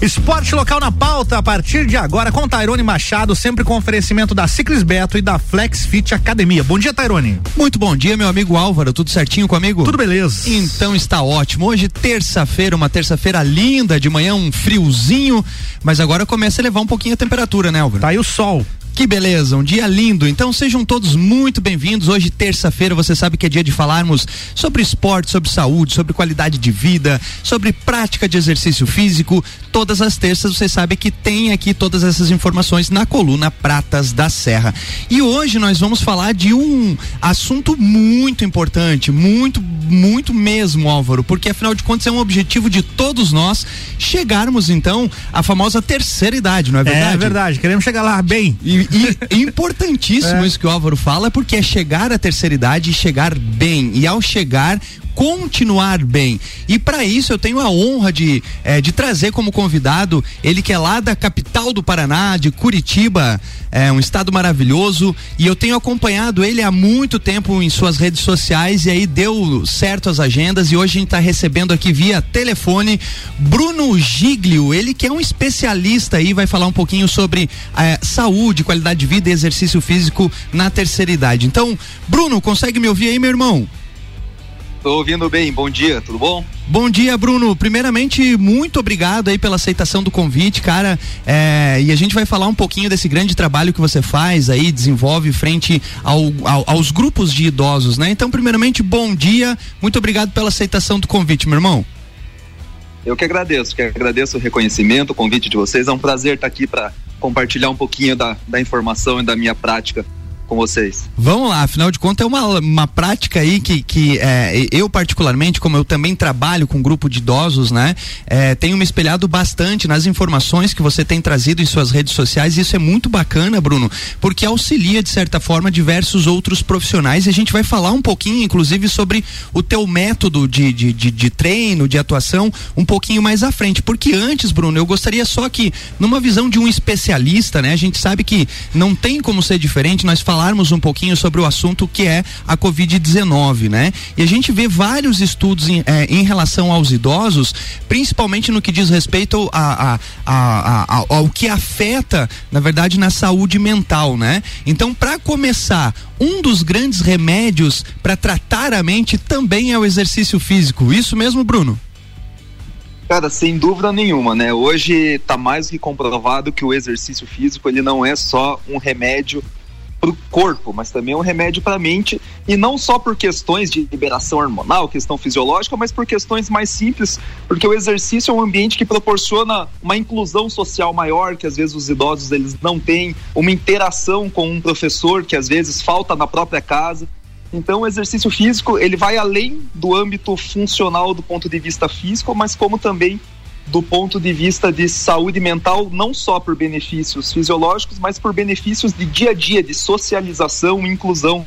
Esporte local na pauta a partir de agora com Tairone Machado, sempre com oferecimento da Ciclis Beto e da Flex Fit Academia. Bom dia, Tairone. Muito bom dia, meu amigo Álvaro. Tudo certinho comigo? Tudo beleza. Então está ótimo. Hoje, terça-feira, uma terça-feira linda, de manhã um friozinho, mas agora começa a levar um pouquinho a temperatura, né, Álvaro? Tá aí o sol. Que beleza, um dia lindo. Então sejam todos muito bem-vindos. Hoje, terça-feira, você sabe que é dia de falarmos sobre esporte, sobre saúde, sobre qualidade de vida, sobre prática de exercício físico. Todas as terças você sabe que tem aqui todas essas informações na coluna Pratas da Serra. E hoje nós vamos falar de um assunto muito importante, muito, muito mesmo, Álvaro, porque afinal de contas é um objetivo de todos nós chegarmos então à famosa terceira idade, não é verdade? É verdade, queremos chegar lá bem. E, e importantíssimo é. isso que o Álvaro fala, porque é chegar à terceira idade e chegar bem. E ao chegar, continuar bem. E para isso eu tenho a honra de, é, de trazer como convidado ele que é lá da capital do Paraná, de Curitiba, é um estado maravilhoso. E eu tenho acompanhado ele há muito tempo em suas redes sociais e aí deu certo as agendas. E hoje a gente está recebendo aqui via telefone Bruno Giglio, ele que é um especialista aí, vai falar um pouquinho sobre é, saúde, qualidade de vida e exercício físico na terceira idade. Então, Bruno, consegue me ouvir aí, meu irmão? Tô ouvindo bem, bom dia, tudo bom? Bom dia, Bruno. Primeiramente, muito obrigado aí pela aceitação do convite, cara. É, e a gente vai falar um pouquinho desse grande trabalho que você faz aí, desenvolve frente ao, ao, aos grupos de idosos, né? Então, primeiramente, bom dia. Muito obrigado pela aceitação do convite, meu irmão. Eu que agradeço, que agradeço o reconhecimento, o convite de vocês. É um prazer estar aqui para compartilhar um pouquinho da, da informação e da minha prática com vocês. Vamos lá, afinal de contas é uma, uma prática aí que, que é, eu particularmente, como eu também trabalho com grupo de idosos, né, é, tenho me espelhado bastante nas informações que você tem trazido em suas redes sociais e isso é muito bacana, Bruno, porque auxilia de certa forma diversos outros profissionais e a gente vai falar um pouquinho, inclusive, sobre o teu método de, de, de, de treino, de atuação, um pouquinho mais à frente, porque antes, Bruno, eu gostaria só que, numa visão de um especialista, né, a gente sabe que não tem como ser diferente, nós falamos falarmos um pouquinho sobre o assunto que é a Covid-19, né? E a gente vê vários estudos em, é, em, relação aos idosos, principalmente no que diz respeito a, a, a, ao que afeta, na verdade, na saúde mental, né? Então, para começar, um dos grandes remédios para tratar a mente também é o exercício físico. Isso mesmo, Bruno? Cara, sem dúvida nenhuma, né? Hoje está mais que comprovado que o exercício físico ele não é só um remédio para o corpo, mas também é um remédio para a mente e não só por questões de liberação hormonal, questão fisiológica, mas por questões mais simples, porque o exercício é um ambiente que proporciona uma inclusão social maior, que às vezes os idosos eles não têm, uma interação com um professor que às vezes falta na própria casa. Então, o exercício físico ele vai além do âmbito funcional do ponto de vista físico, mas como também do ponto de vista de saúde mental, não só por benefícios fisiológicos, mas por benefícios de dia a dia, de socialização inclusão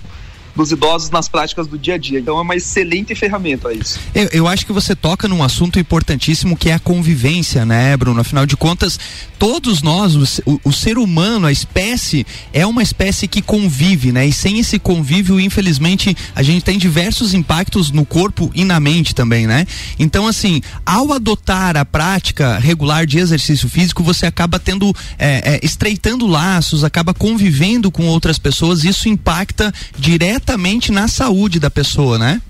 dos idosos nas práticas do dia a dia. Então é uma excelente ferramenta isso. Eu, eu acho que você toca num assunto importantíssimo que é a convivência, né, Bruno? Afinal de contas, todos nós, o, o, ser humano, a espécie, é uma espécie que convive, né? E sem esse convívio, infelizmente, a gente tem diversos impactos no corpo e na mente também, né? Então, assim, ao adotar a prática regular de exercício físico, você acaba tendo, é, é, estreitando laços, acaba convivendo com outras pessoas, isso impacta diretamente diretamente na saúde da pessoa, né?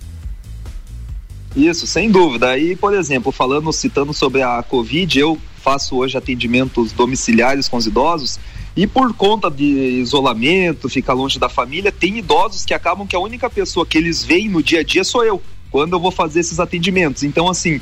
Isso, sem dúvida. Aí, por exemplo, falando, citando sobre a Covid, eu faço hoje atendimentos domiciliares com os idosos e por conta de isolamento, ficar longe da família, tem idosos que acabam que a única pessoa que eles veem no dia a dia sou eu, quando eu vou fazer esses atendimentos. Então, assim,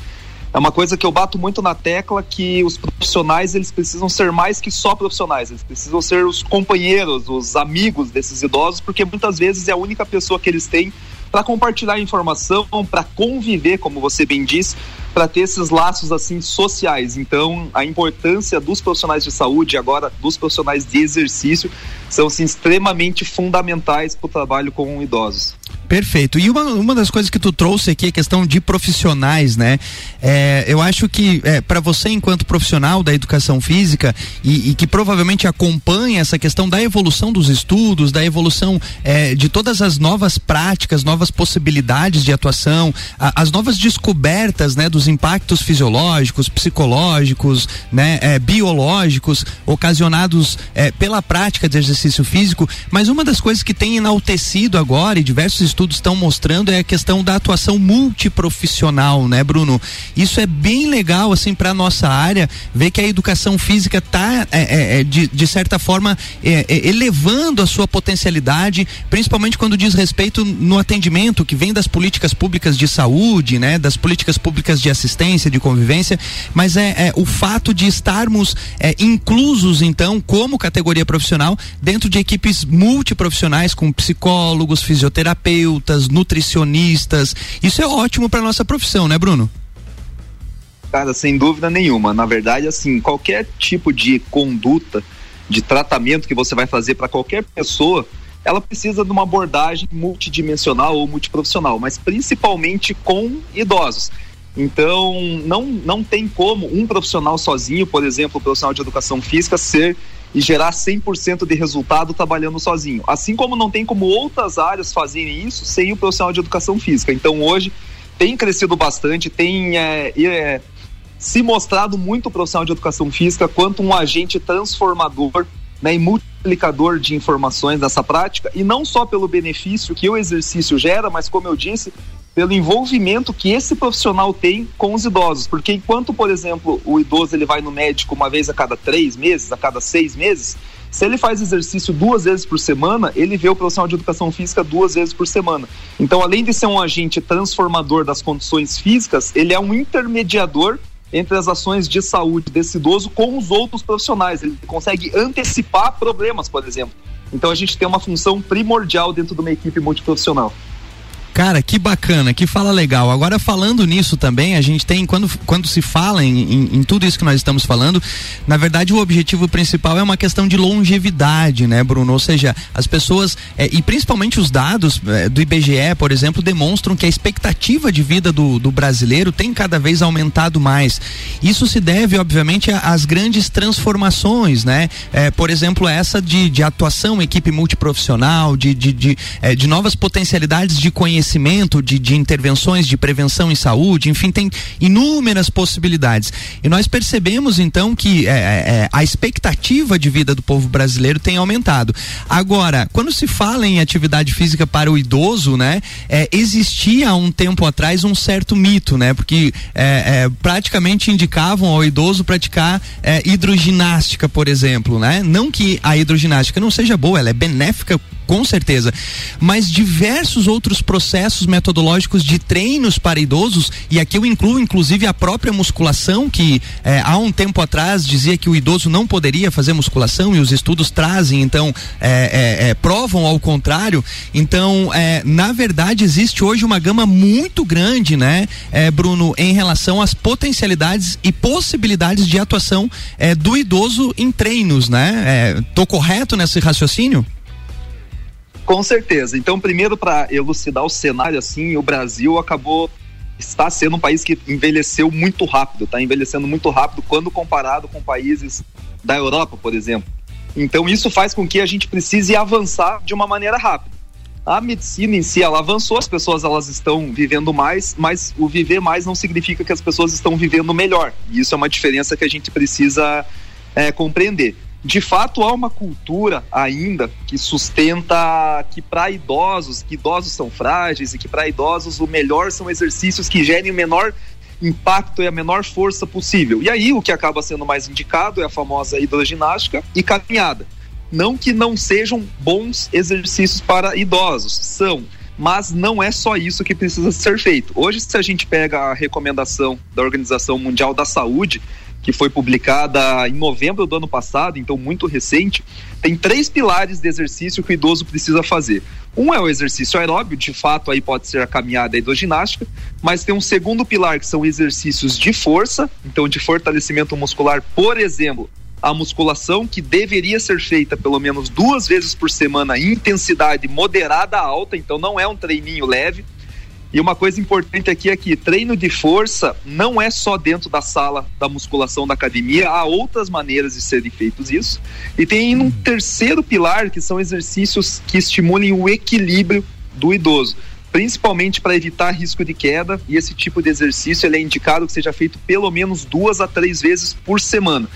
é uma coisa que eu bato muito na tecla que os profissionais eles precisam ser mais que só profissionais, eles precisam ser os companheiros, os amigos desses idosos, porque muitas vezes é a única pessoa que eles têm para compartilhar informação, para conviver, como você bem disse, para ter esses laços assim sociais. Então, a importância dos profissionais de saúde, agora dos profissionais de exercício, são assim, extremamente fundamentais para o trabalho com idosos. Perfeito. E uma, uma das coisas que tu trouxe aqui é a questão de profissionais, né? É, eu acho que é, para você, enquanto profissional da educação física e, e, que provavelmente acompanha essa questão da evolução dos estudos, da evolução é, de todas as novas práticas, novas possibilidades de atuação, a, as novas descobertas, né, dos impactos fisiológicos, psicológicos, né, é, biológicos ocasionados é, pela prática de exercício físico. Mas uma das coisas que tem enaltecido agora e diversos estudos estudos estão mostrando é a questão da atuação multiprofissional, né, Bruno? Isso é bem legal, assim, para nossa área, ver que a educação física está é, é, é, de, de certa forma, é, é, elevando a sua potencialidade, principalmente quando diz respeito no atendimento, que vem das políticas públicas de saúde, né, das políticas públicas de assistência, de convivência, mas é, é o fato de estarmos inclusos, então, como categoria profissional, dentro de equipes multiprofissionais, com psicólogos, fisioterapeutas, nutricionistas. Isso é ótimo para nossa profissão, né, Bruno? Cara, sem dúvida nenhuma. Na verdade, assim, qualquer tipo de conduta, de tratamento que você vai fazer para qualquer pessoa, ela precisa de uma abordagem multidimensional ou multiprofissional, mas principalmente com idosos. Então, não, não tem como um profissional sozinho, por exemplo, o profissional de educação física, ser e gerar 100% de resultado trabalhando sozinho. Assim como não tem como outras áreas fazerem isso sem o profissional de educação física. Então hoje tem crescido bastante, tem é, é, se mostrado muito o profissional de educação física quanto um agente transformador né, e multiplicador de informações nessa prática, e não só pelo benefício que o exercício gera, mas como eu disse, pelo envolvimento que esse profissional tem com os idosos. Porque enquanto, por exemplo, o idoso ele vai no médico uma vez a cada três meses, a cada seis meses, se ele faz exercício duas vezes por semana, ele vê o profissional de educação física duas vezes por semana. Então, além de ser um agente transformador das condições físicas, ele é um intermediador entre as ações de saúde desse idoso com os outros profissionais. Ele consegue antecipar problemas, por exemplo. Então, a gente tem uma função primordial dentro de uma equipe multiprofissional. Cara, que bacana, que fala legal. Agora falando nisso também, a gente tem, quando, quando se fala em, em, em, tudo isso que nós estamos falando, na verdade o objetivo principal é uma questão de longevidade, né, Bruno? Ou seja, as pessoas, é, e principalmente os dados é, do IBGE, por exemplo, demonstram que a expectativa de vida do, do brasileiro tem cada vez aumentado mais. Isso se deve, obviamente, às grandes transformações, né? É, por exemplo, essa de, de atuação, equipe multiprofissional, de, de, de, é, de novas potencialidades de conhecimento conhecimento de, de intervenções de prevenção em saúde, enfim, tem inúmeras possibilidades. E nós percebemos então que é, é, é, a expectativa de vida do povo brasileiro tem aumentado. Agora, quando se fala em atividade física para o idoso, né, é, existia há um tempo atrás um certo mito, né, porque é, é, praticamente indicavam ao idoso praticar hidroginástica, por exemplo, né? Não que a hidroginástica não seja boa, ela é benéfica com certeza. Mas diversos outros processos metodológicos de treinos para idosos, e aqui eu incluo inclusive a própria musculação, que é, há um tempo atrás dizia que o idoso não poderia fazer musculação e os estudos trazem, então, é, é, provam ao contrário. Então, na verdade, existe hoje uma gama muito grande, né, Bruno, em relação às potencialidades e possibilidades de atuação do idoso em treinos, né? Tô correto nesse raciocínio? Com certeza. Então, primeiro, para elucidar o cenário, assim, o Brasil acabou está sendo um país que envelheceu muito rápido, está envelhecendo muito rápido quando comparado com países da Europa, por exemplo. Então, isso faz com que a gente precise avançar de uma maneira rápida. A medicina em si, ela avançou, as pessoas elas estão vivendo mais, mas o viver mais não significa que as pessoas estão vivendo melhor. E isso é uma diferença que a gente precisa é, compreender de fato há uma cultura ainda que sustenta que para idosos, que idosos são frágeis e que para idosos o melhor são exercícios que gerem o menor impacto e a menor força possível. E aí o que acaba sendo mais indicado é a famosa hidroginástica e caminhada. Não que não sejam bons exercícios para idosos, são, mas não é só isso que precisa ser feito. Hoje, se a gente pega a recomendação da Organização Mundial da Saúde, que foi publicada em novembro do ano passado, então muito recente, tem três pilares de exercício que o idoso precisa fazer. Um é o exercício aeróbio, de fato aí pode ser a caminhada e hidroginástica, mas tem um segundo pilar que são exercícios de força, então de fortalecimento muscular, por exemplo, a musculação, que deveria ser feita pelo menos duas vezes por semana em intensidade moderada a alta, então não é um treininho leve. E uma coisa importante aqui é que treino de força não é só dentro da sala da musculação da academia, há outras maneiras de serem feitos isso. E tem um terceiro pilar, que são exercícios que estimulem o equilíbrio do idoso principalmente para evitar risco de queda. E esse tipo de exercício ele é indicado que seja feito pelo menos duas a três vezes por semana.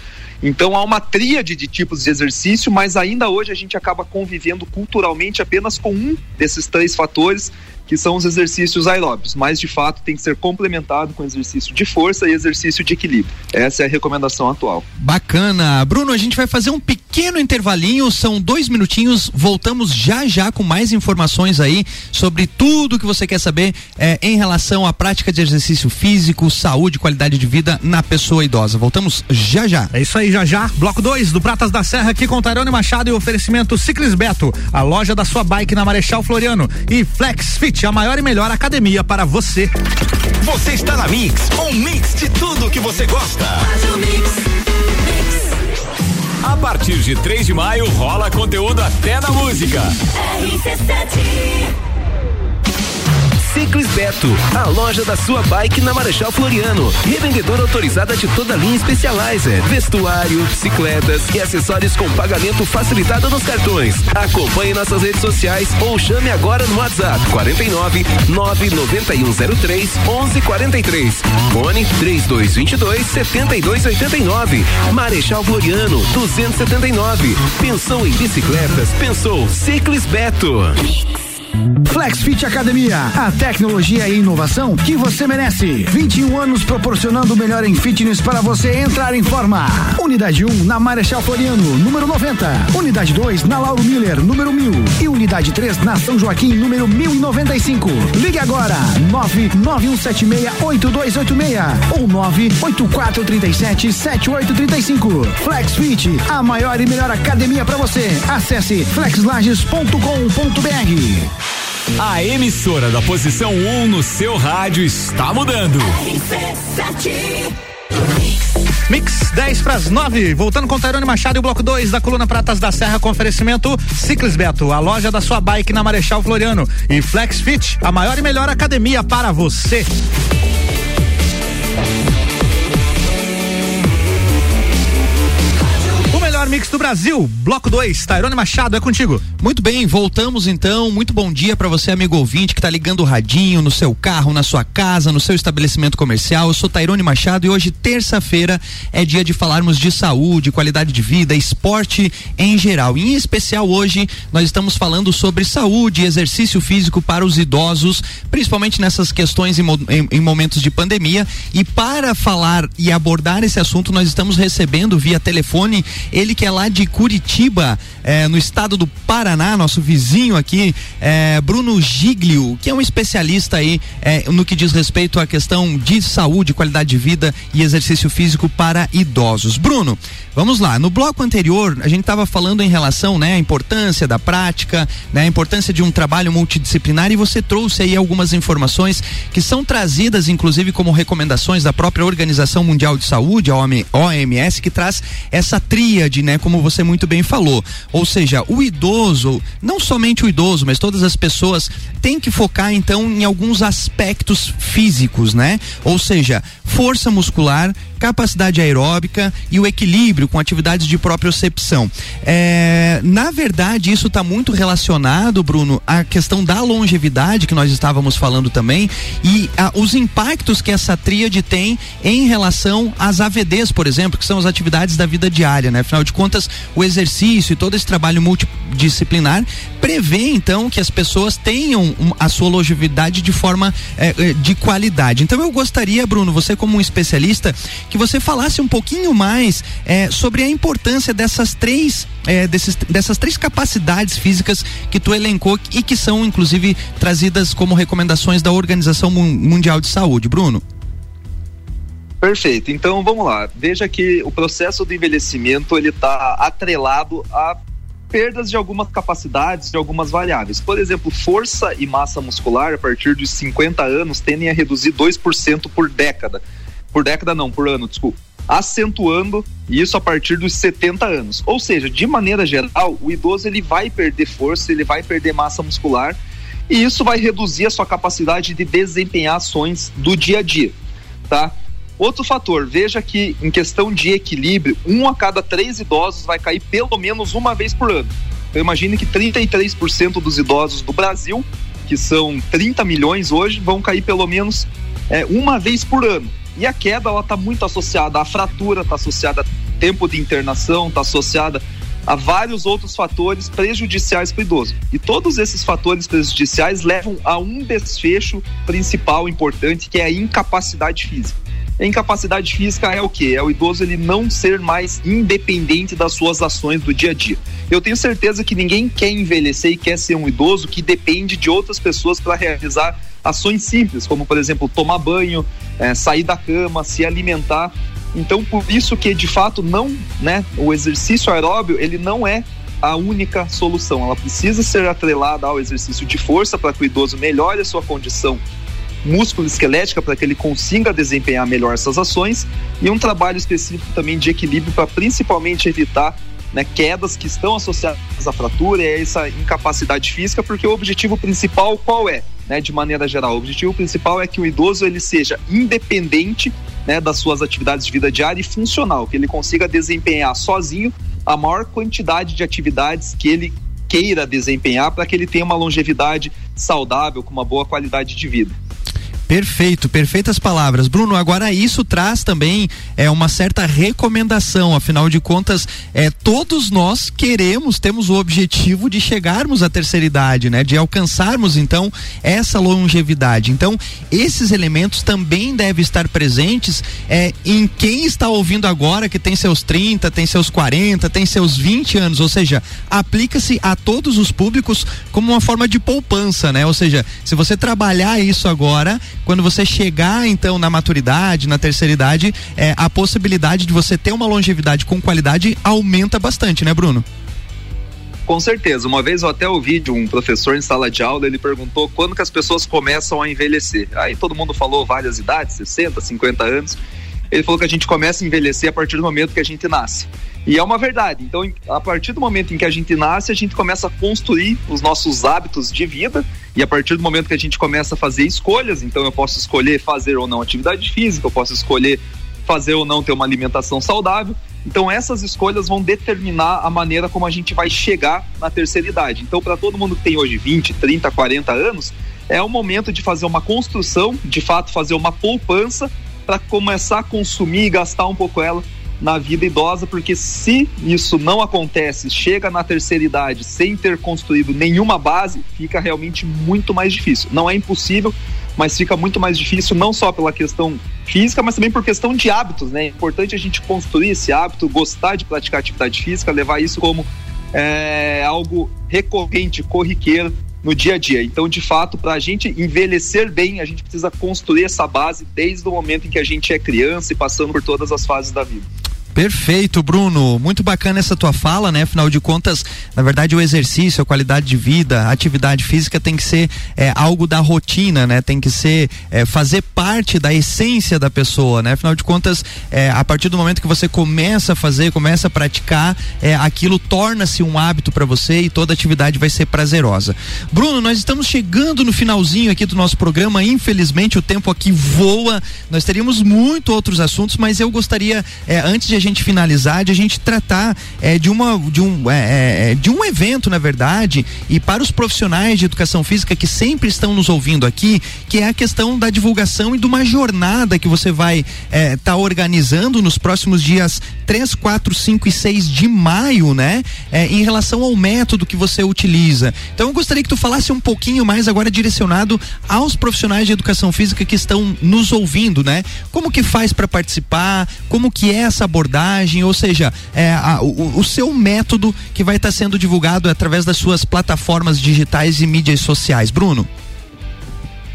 Então há uma tríade de tipos de exercício, mas ainda hoje a gente acaba convivendo culturalmente apenas com um desses três fatores que são os exercícios aeróbicos, mas de fato tem que ser complementado com exercício de força e exercício de equilíbrio. Essa é a recomendação atual. Bacana. Bruno, a gente vai fazer um pequeno intervalinho, são dois minutinhos, voltamos já já com mais informações aí sobre tudo que você quer saber é, em relação à prática de exercício físico, saúde, qualidade de vida na pessoa idosa. Voltamos já já. É isso aí, já já. Bloco 2 do Pratas da Serra aqui com Tairone Machado e oferecimento Ciclis Beto, a loja da sua bike na Marechal Floriano e Flex Fit a maior e melhor academia para você. Você está na Mix, um mix de tudo que você gosta. A partir de 3 de maio rola conteúdo até na música. RC7 Ciclis Beto, a loja da sua bike na Marechal Floriano. Revendedora autorizada de toda a linha Specializer, vestuário, bicicletas e acessórios com pagamento facilitado nos cartões. Acompanhe nossas redes sociais ou chame agora no WhatsApp 49 99103 1143. Fone 3222 7289. Marechal Floriano 279. Pensou em bicicletas? Pensou Ciclis Beto. Flexfit Academia, a tecnologia e inovação que você merece. 21 anos proporcionando o melhor em fitness para você entrar em forma. Unidade 1 na Marechal Floriano, número 90. Unidade 2 na Lauro Miller, número 1000. E unidade 3 na São Joaquim, número 1095. Ligue agora, 991768286 ou 984377835. Flexfit, a maior e melhor academia para você. Acesse flexlages.com.br. A emissora da posição 1 um no seu rádio está mudando. Mix 10 para as 9. Voltando com Tairone Machado e o bloco 2 da coluna Pratas da Serra com oferecimento Ciclis Beto, a loja da sua bike na Marechal Floriano. E Flex Fit, a maior e melhor academia para você. Melhor mix do Brasil. Bloco 2, Tairone Machado, é contigo. Muito bem, voltamos então. Muito bom dia para você, amigo ouvinte, que está ligando o radinho no seu carro, na sua casa, no seu estabelecimento comercial. Eu sou Tairone Machado e hoje, terça-feira, é dia de falarmos de saúde, qualidade de vida, esporte em geral. Em especial hoje, nós estamos falando sobre saúde e exercício físico para os idosos, principalmente nessas questões em, em, em momentos de pandemia. E para falar e abordar esse assunto, nós estamos recebendo via telefone ele que é lá de Curitiba, é, no estado do Paraná, nosso vizinho aqui, é, Bruno Giglio, que é um especialista aí é, no que diz respeito à questão de saúde, qualidade de vida e exercício físico para idosos. Bruno, vamos lá. No bloco anterior, a gente estava falando em relação, né, à importância da prática, né, a importância de um trabalho multidisciplinar e você trouxe aí algumas informações que são trazidas, inclusive, como recomendações da própria Organização Mundial de Saúde, a OMS, que traz essa tríade né? Como você muito bem falou. Ou seja, o idoso, não somente o idoso, mas todas as pessoas têm que focar então em alguns aspectos físicos, né? Ou seja, força muscular, capacidade aeróbica e o equilíbrio com atividades de propriocepção. É, na verdade, isso está muito relacionado, Bruno, à questão da longevidade que nós estávamos falando também e a, os impactos que essa tríade tem em relação às AVDs, por exemplo, que são as atividades da vida diária, né? Afinal de contas, o exercício e todo esse trabalho multidisciplinar prevê então que as pessoas tenham a sua longevidade de forma é, de qualidade. Então eu gostaria, Bruno, você como um especialista, que você falasse um pouquinho mais é, sobre a importância dessas três é, desses, dessas três capacidades físicas que tu elencou e que são inclusive trazidas como recomendações da Organização Mundial de Saúde, Bruno. Perfeito. Então vamos lá. Veja que o processo do envelhecimento ele está atrelado a perdas de algumas capacidades, de algumas variáveis. Por exemplo, força e massa muscular a partir dos 50 anos tendem a reduzir 2% por década por década não, por ano, desculpa. acentuando isso a partir dos 70 anos. Ou seja, de maneira geral, o idoso ele vai perder força, ele vai perder massa muscular e isso vai reduzir a sua capacidade de desempenhar ações do dia a dia, tá? Outro fator, veja que em questão de equilíbrio, um a cada três idosos vai cair pelo menos uma vez por ano. Então imagine que 33% dos idosos do Brasil, que são 30 milhões hoje, vão cair pelo menos é, uma vez por ano. E a queda ela está muito associada à fratura, está associada a tempo de internação, está associada a vários outros fatores prejudiciais para o idoso. E todos esses fatores prejudiciais levam a um desfecho principal importante, que é a incapacidade física. A incapacidade física é o que? É o idoso ele não ser mais independente das suas ações do dia a dia. Eu tenho certeza que ninguém quer envelhecer e quer ser um idoso que depende de outras pessoas para realizar ações simples, como por exemplo tomar banho, é, sair da cama, se alimentar. Então por isso que de fato não, né, o exercício aeróbio ele não é a única solução. Ela precisa ser atrelada ao exercício de força para que o idoso melhore a sua condição músculo esquelética para que ele consiga desempenhar melhor essas ações e um trabalho específico também de equilíbrio para principalmente evitar né, quedas que estão associadas à fratura e a essa incapacidade física, porque o objetivo principal qual é? Né, de maneira geral. O objetivo principal é que o idoso ele seja independente né, das suas atividades de vida diária e funcional, que ele consiga desempenhar sozinho a maior quantidade de atividades que ele queira desempenhar para que ele tenha uma longevidade saudável, com uma boa qualidade de vida. Perfeito, perfeitas palavras. Bruno, agora isso traz também é, uma certa recomendação, afinal de contas, é, todos nós queremos, temos o objetivo de chegarmos à terceira idade, né? De alcançarmos então essa longevidade. Então, esses elementos também devem estar presentes é, em quem está ouvindo agora que tem seus 30, tem seus 40, tem seus 20 anos, ou seja, aplica-se a todos os públicos como uma forma de poupança, né? Ou seja, se você trabalhar isso agora, quando você chegar então na maturidade, na terceira idade, é, a possibilidade de você ter uma longevidade com qualidade aumenta bastante, né, Bruno? Com certeza. Uma vez eu até ouvi de um professor em sala de aula, ele perguntou quando que as pessoas começam a envelhecer. Aí todo mundo falou várias idades, 60, 50 anos. Ele falou que a gente começa a envelhecer a partir do momento que a gente nasce. E é uma verdade. Então, a partir do momento em que a gente nasce, a gente começa a construir os nossos hábitos de vida. E a partir do momento que a gente começa a fazer escolhas, então eu posso escolher fazer ou não atividade física, eu posso escolher fazer ou não ter uma alimentação saudável. Então essas escolhas vão determinar a maneira como a gente vai chegar na terceira idade. Então para todo mundo que tem hoje 20, 30, 40 anos, é o momento de fazer uma construção, de fato fazer uma poupança para começar a consumir e gastar um pouco ela na vida idosa, porque se isso não acontece, chega na terceira idade sem ter construído nenhuma base, fica realmente muito mais difícil. Não é impossível, mas fica muito mais difícil, não só pela questão física, mas também por questão de hábitos, né? É importante a gente construir esse hábito, gostar de praticar atividade física, levar isso como é, algo recorrente, corriqueiro no dia a dia. Então, de fato, para a gente envelhecer bem, a gente precisa construir essa base desde o momento em que a gente é criança e passando por todas as fases da vida. Perfeito, Bruno. Muito bacana essa tua fala, né? Afinal de contas, na verdade, o exercício, a qualidade de vida, a atividade física tem que ser é, algo da rotina, né? Tem que ser é, fazer parte da essência da pessoa, né? Afinal de contas, é, a partir do momento que você começa a fazer, começa a praticar, é, aquilo torna-se um hábito para você e toda atividade vai ser prazerosa. Bruno, nós estamos chegando no finalzinho aqui do nosso programa. Infelizmente, o tempo aqui voa. Nós teríamos muito outros assuntos, mas eu gostaria, é, antes de gente finalizar, de a gente tratar é, de, uma, de, um, é, é, é, de um evento, na verdade, e para os profissionais de educação física que sempre estão nos ouvindo aqui, que é a questão da divulgação e de uma jornada que você vai estar é, tá organizando nos próximos dias 3, 4, 5 e 6 de maio, né? É, em relação ao método que você utiliza. Então eu gostaria que tu falasse um pouquinho mais agora direcionado aos profissionais de educação física que estão nos ouvindo, né? Como que faz para participar? Como que é essa abordagem? Abordagem, ou seja, é, a, o, o, seu método que vai estar tá sendo divulgado através das suas plataformas digitais e mídias sociais. Bruno?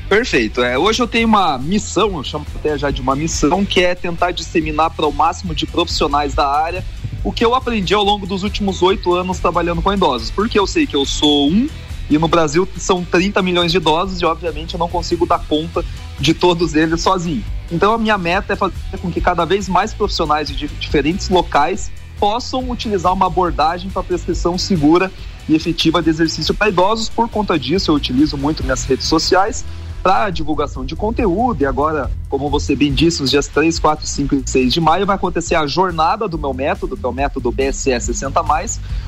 Perfeito. É, hoje eu tenho uma missão, eu chamo até já de uma missão, que é tentar disseminar para o máximo de profissionais da área o que eu aprendi ao longo dos últimos oito anos trabalhando com idosos. Porque eu sei que eu sou um e no Brasil são 30 milhões de idosos e obviamente eu não consigo dar conta de todos eles sozinho. Então a minha meta é fazer com que cada vez mais profissionais de diferentes locais possam utilizar uma abordagem para prescrição segura e efetiva de exercício para idosos. Por conta disso, eu utilizo muito minhas redes sociais para divulgação de conteúdo. E agora, como você bem disse, nos dias 3, 4, 5 e 6 de maio vai acontecer a jornada do meu método, que é o método BSS 60,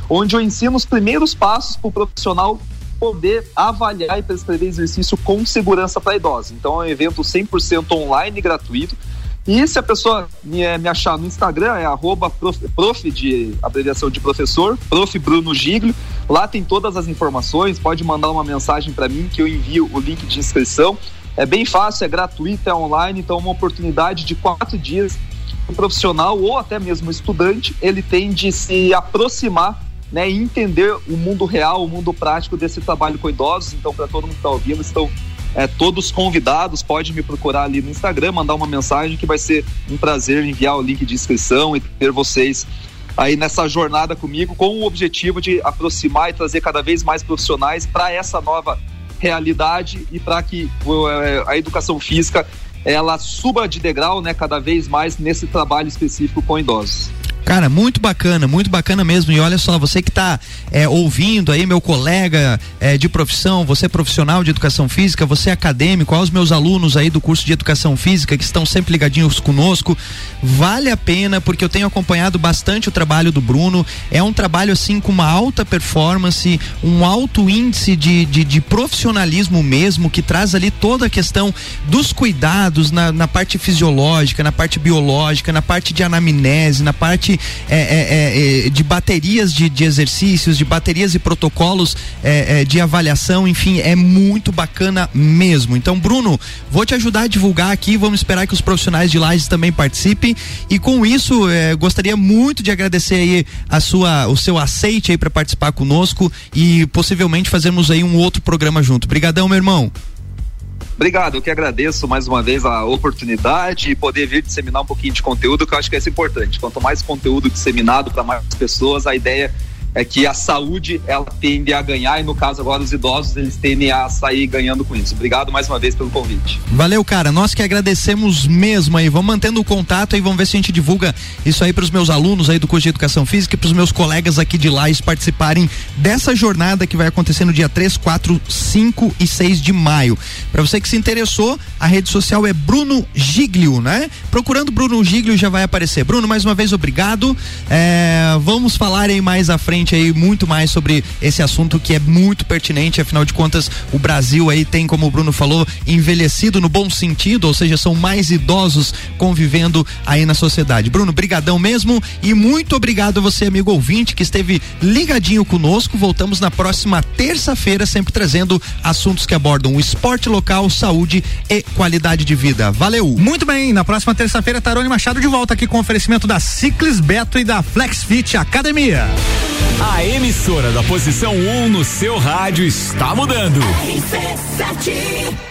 onde eu ensino os primeiros passos para o profissional poder avaliar e prescrever exercício com segurança para idosos. Então é um evento 100% online gratuito. E se a pessoa me, me achar no Instagram, é arroba prof, prof, de abreviação de professor, prof Bruno Giglio. Lá tem todas as informações, pode mandar uma mensagem para mim que eu envio o link de inscrição. É bem fácil, é gratuito, é online, então é uma oportunidade de quatro dias o profissional ou até mesmo estudante, ele tem de se aproximar né, e entender o mundo real, o mundo prático desse trabalho com idosos. Então, para todo mundo que está ouvindo, estão é, todos convidados. Pode me procurar ali no Instagram, mandar uma mensagem que vai ser um prazer enviar o link de inscrição e ter vocês aí nessa jornada comigo com o objetivo de aproximar e trazer cada vez mais profissionais para essa nova realidade e para que é, a educação física ela suba de degrau, né, cada vez mais nesse trabalho específico com idosos. Cara, muito bacana, muito bacana mesmo. E olha só, você que está é, ouvindo aí, meu colega é, de profissão, você é profissional de educação física, você é acadêmico, aos meus alunos aí do curso de educação física que estão sempre ligadinhos conosco, vale a pena porque eu tenho acompanhado bastante o trabalho do Bruno. É um trabalho assim com uma alta performance, um alto índice de, de, de profissionalismo mesmo, que traz ali toda a questão dos cuidados na, na parte fisiológica, na parte biológica, na parte de anamnese, na parte é, é, é, é, de baterias de, de, exercícios, de baterias e protocolos é, de avaliação, enfim, é muito bacana mesmo. Então, Bruno, vou te ajudar a divulgar aqui, vamos esperar que os profissionais de Lages também participem e com isso gostaria muito de agradecer aí a sua, o seu aceite aí para participar conosco e possivelmente fazermos aí um outro programa junto. Obrigadão, meu irmão. Obrigado, eu que agradeço mais uma vez a oportunidade e poder vir disseminar um pouquinho de conteúdo, que eu acho que é importante. Quanto mais conteúdo disseminado para mais pessoas, a ideia é que a saúde ela tende a ganhar e no caso agora os idosos eles tendem a sair ganhando com isso. Obrigado mais uma vez pelo convite. Valeu, cara. Nós que agradecemos mesmo aí. Vamos mantendo o contato e vamos ver se a gente divulga isso aí para os meus alunos aí do curso de Educação Física e para os meus colegas aqui de Lages participarem dessa jornada que vai acontecer no dia 3, 4, 5 e 6 de maio. Para você que se interessou, a rede social é Bruno Giglio, né? Procurando Bruno Giglio já vai aparecer. Bruno, mais uma vez obrigado. É, vamos falar aí mais à frente frente aí muito mais sobre esse assunto que é muito pertinente, afinal de contas, o Brasil aí tem, como o Bruno falou, envelhecido no bom sentido, ou seja, são mais idosos convivendo aí na sociedade. Bruno, brigadão mesmo e muito obrigado a você, amigo ouvinte, que esteve ligadinho conosco. Voltamos na próxima terça-feira, sempre trazendo assuntos que abordam o esporte local, saúde e qualidade de vida. Valeu! Muito bem, na próxima terça-feira, Tarone Machado de volta aqui com oferecimento da Ciclis Beto e da Flexfit Academia. A emissora da posição 1 um no seu rádio está mudando. RC7